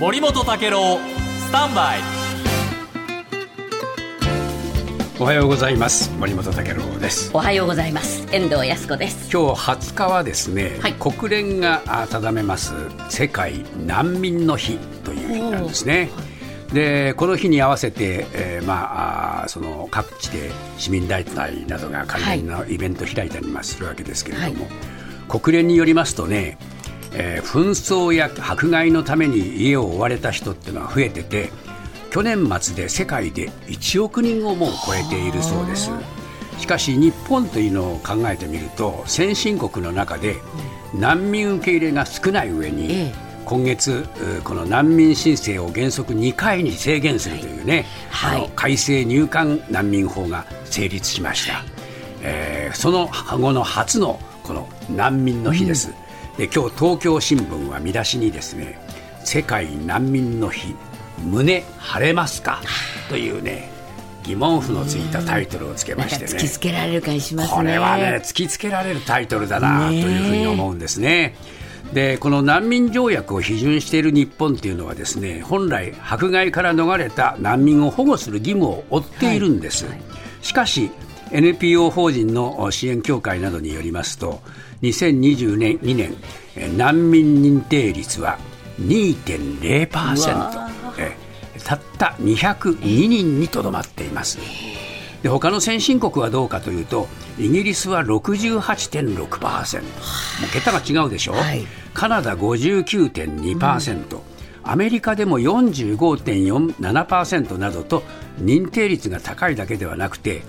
森本武郎スタンバイ。おはようございます。森本武郎です。おはようございます。遠藤康子です。今日20日はですね、はい、国連が定めます世界難民の日という日なんですね、でこの日に合わせて、えー、まあその各地で市民団体などが関連のイベントを開いたりもするわけですけれども、はい、国連によりますとね、えー、紛争や迫害のために家を追われた人っていうのは増えてて去年末で世界で1億人をもう超えているそうです。しかし日本というのを考えてみると先進国の中で難民受け入れが少ない上に、今月この難民申請を原則2回に制限するというね、はい、あの改正入管難民法が成立しました、えー、その後の初のこの難民の日です、うん、で今日東京新聞は見出しにですね世界難民の日胸張れますか？というね疑問符のついたタイトルをつけましてね。突きつけられる感じします、ね、これはね突きつけられるタイトルだなというふうに思うんですね。でこの難民条約を批准している日本というのはですね本来迫害から逃れた難民を保護する義務を負っているんです、はいはい、しかし NPO 法人の支援協会などによりますと2022年難民認定率は2.0%えたった202人にとどまっています。で他の先進国はどうかというとイギリスは68.6%もう桁が違うでしょ、はい、カナダ59.2%、うん、アメリカでも45.47%などと認定率が高いだけではなくて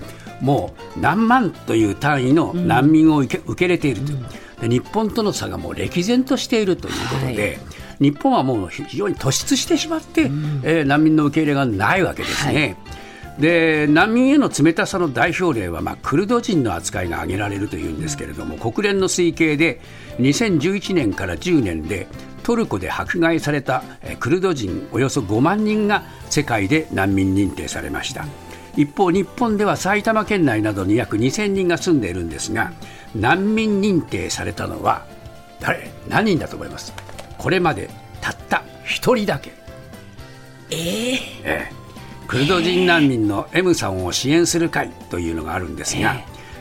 もう何万という単位の難民を受け,、受け入れているという、で日本との差がもう歴然としているということで、はい。日本はもう非常に突出してしまって、うん、えー、難民の受け入れがないわけですね。はい、で難民への冷たさの代表例は、まあ、クルド人の扱いが挙げられるというんですけれども、国連の推計で2011年から10年でトルコで迫害されたクルド人およそ5万人が世界で難民認定されました一方日本では埼玉県内などに約2000人が住んでいるんですが難民認定されたのは誰？何人だと思います？これまでたった一人だけ、えー、えー、クルド人難民の M さんを支援する会というのがあるんですが、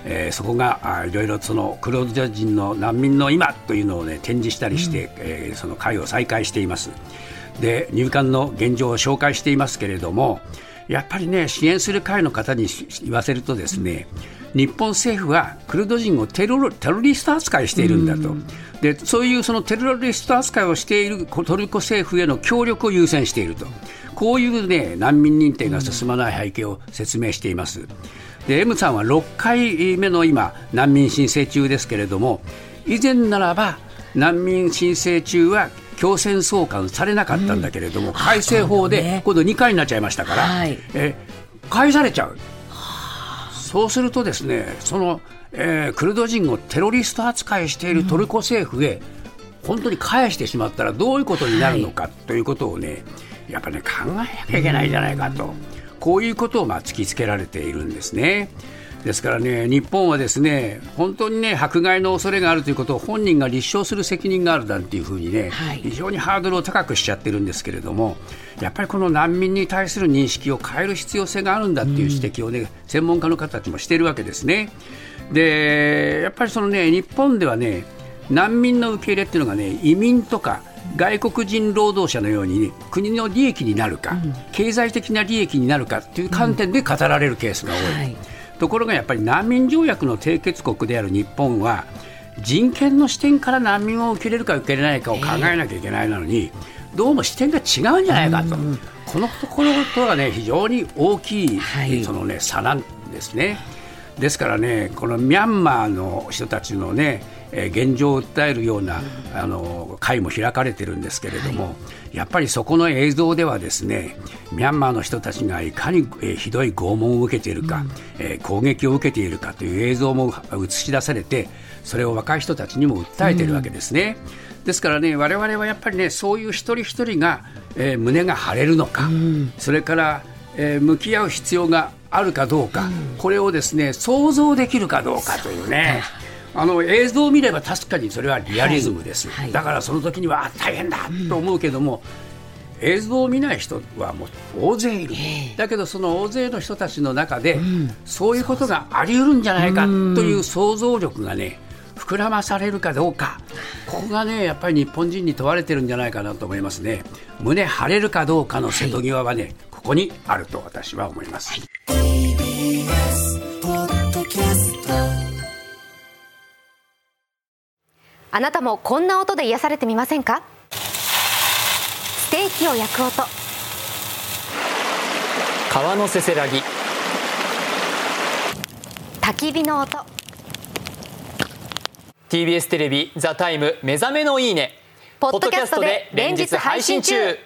えー、えー、そこがあいろいろそのクルド人の難民の今というのを、ね、展示したりして、うん、えー、その会を再開しています。で入管の現状を紹介していますけれどもやっぱりね支援する会の方に言わせるとですね、日本政府はクルド人をテロテロリスト扱いしているんだと。うんでそういうそのテロリスト扱いをしているトルコ政府への協力を優先していると、こういう、ね、難民認定が進まない背景を説明しています。で M さんは6回目の今、難民申請中ですけれども、以前ならば難民申請中は強制送還されなかったんだけれども、うん、改正法で今度2回になっちゃいましたから、はい、え返されちゃう。そうするとですねそのえー、クルド人をテロリスト扱いしているトルコ政府へ、本当に返してしまったらどういうことになるのかということをね、やっぱね考えなきゃいけないんじゃないかと、こういうことをまあ突きつけられているんですね。ですからね、日本はですね本当にね迫害の恐れがあるということを本人が立証する責任があるなんていうふうにね、はい、非常にハードルを高くしちゃってるんですけれども、やっぱりこの難民に対する認識を変える必要性があるんだっていう指摘をね、うん、専門家の方たちもしているわけですね。でやっぱりそのね日本ではね難民の受け入れっていうのがね移民とか外国人労働者のように、ね、国の利益になるか、うん、経済的な利益になるかという観点で語られるケースが多い、うんはい、ところがやっぱり難民条約の締結国である日本は人権の視点から難民を受け入れるか受け入れないかを考えなきゃいけないのに、えー、どうも視点が違うんじゃないかと、うん、このところとはね非常に大きい、そのね差なんですね。ですからね、このミャンマーの人たちのね、え現状を訴えるような、あの会も開かれてるんですけれども、はい、やっぱりそこの映像ではですねミャンマーの人たちがいかに、えひどい拷問を受けているか、うん、え攻撃を受けているかという映像も映し出されてそれを若い人たちにも訴えているわけですね。うん、ですからね我々はやっぱりねそういう一人一人が、えー、胸が張れるのか、うん、それから、えー、向き合う必要があるかどうか、うん、これをですね想像できるかどうかというね。あの映像を見れば確かにそれはリアリズムです、はいはい、だからその時には大変だと思うけども、映像を見ない人はもう大勢いる、だけどその大勢の人たちの中で、そういうことがあり得るんじゃないかという想像力がね膨らまされるかどうか。ここがねやっぱり日本人に問われてるんじゃないかなと思いますね。胸張れるかどうかの瀬戸際はね、はい、ここにあると私は思います、あなたもこんな音で癒されてみませんか？ステーキを焼く音。川のせせらぎ。焚き火の音。TBS テレビ「ザタイム目覚めのいいね」ポッドキャストで連日配信中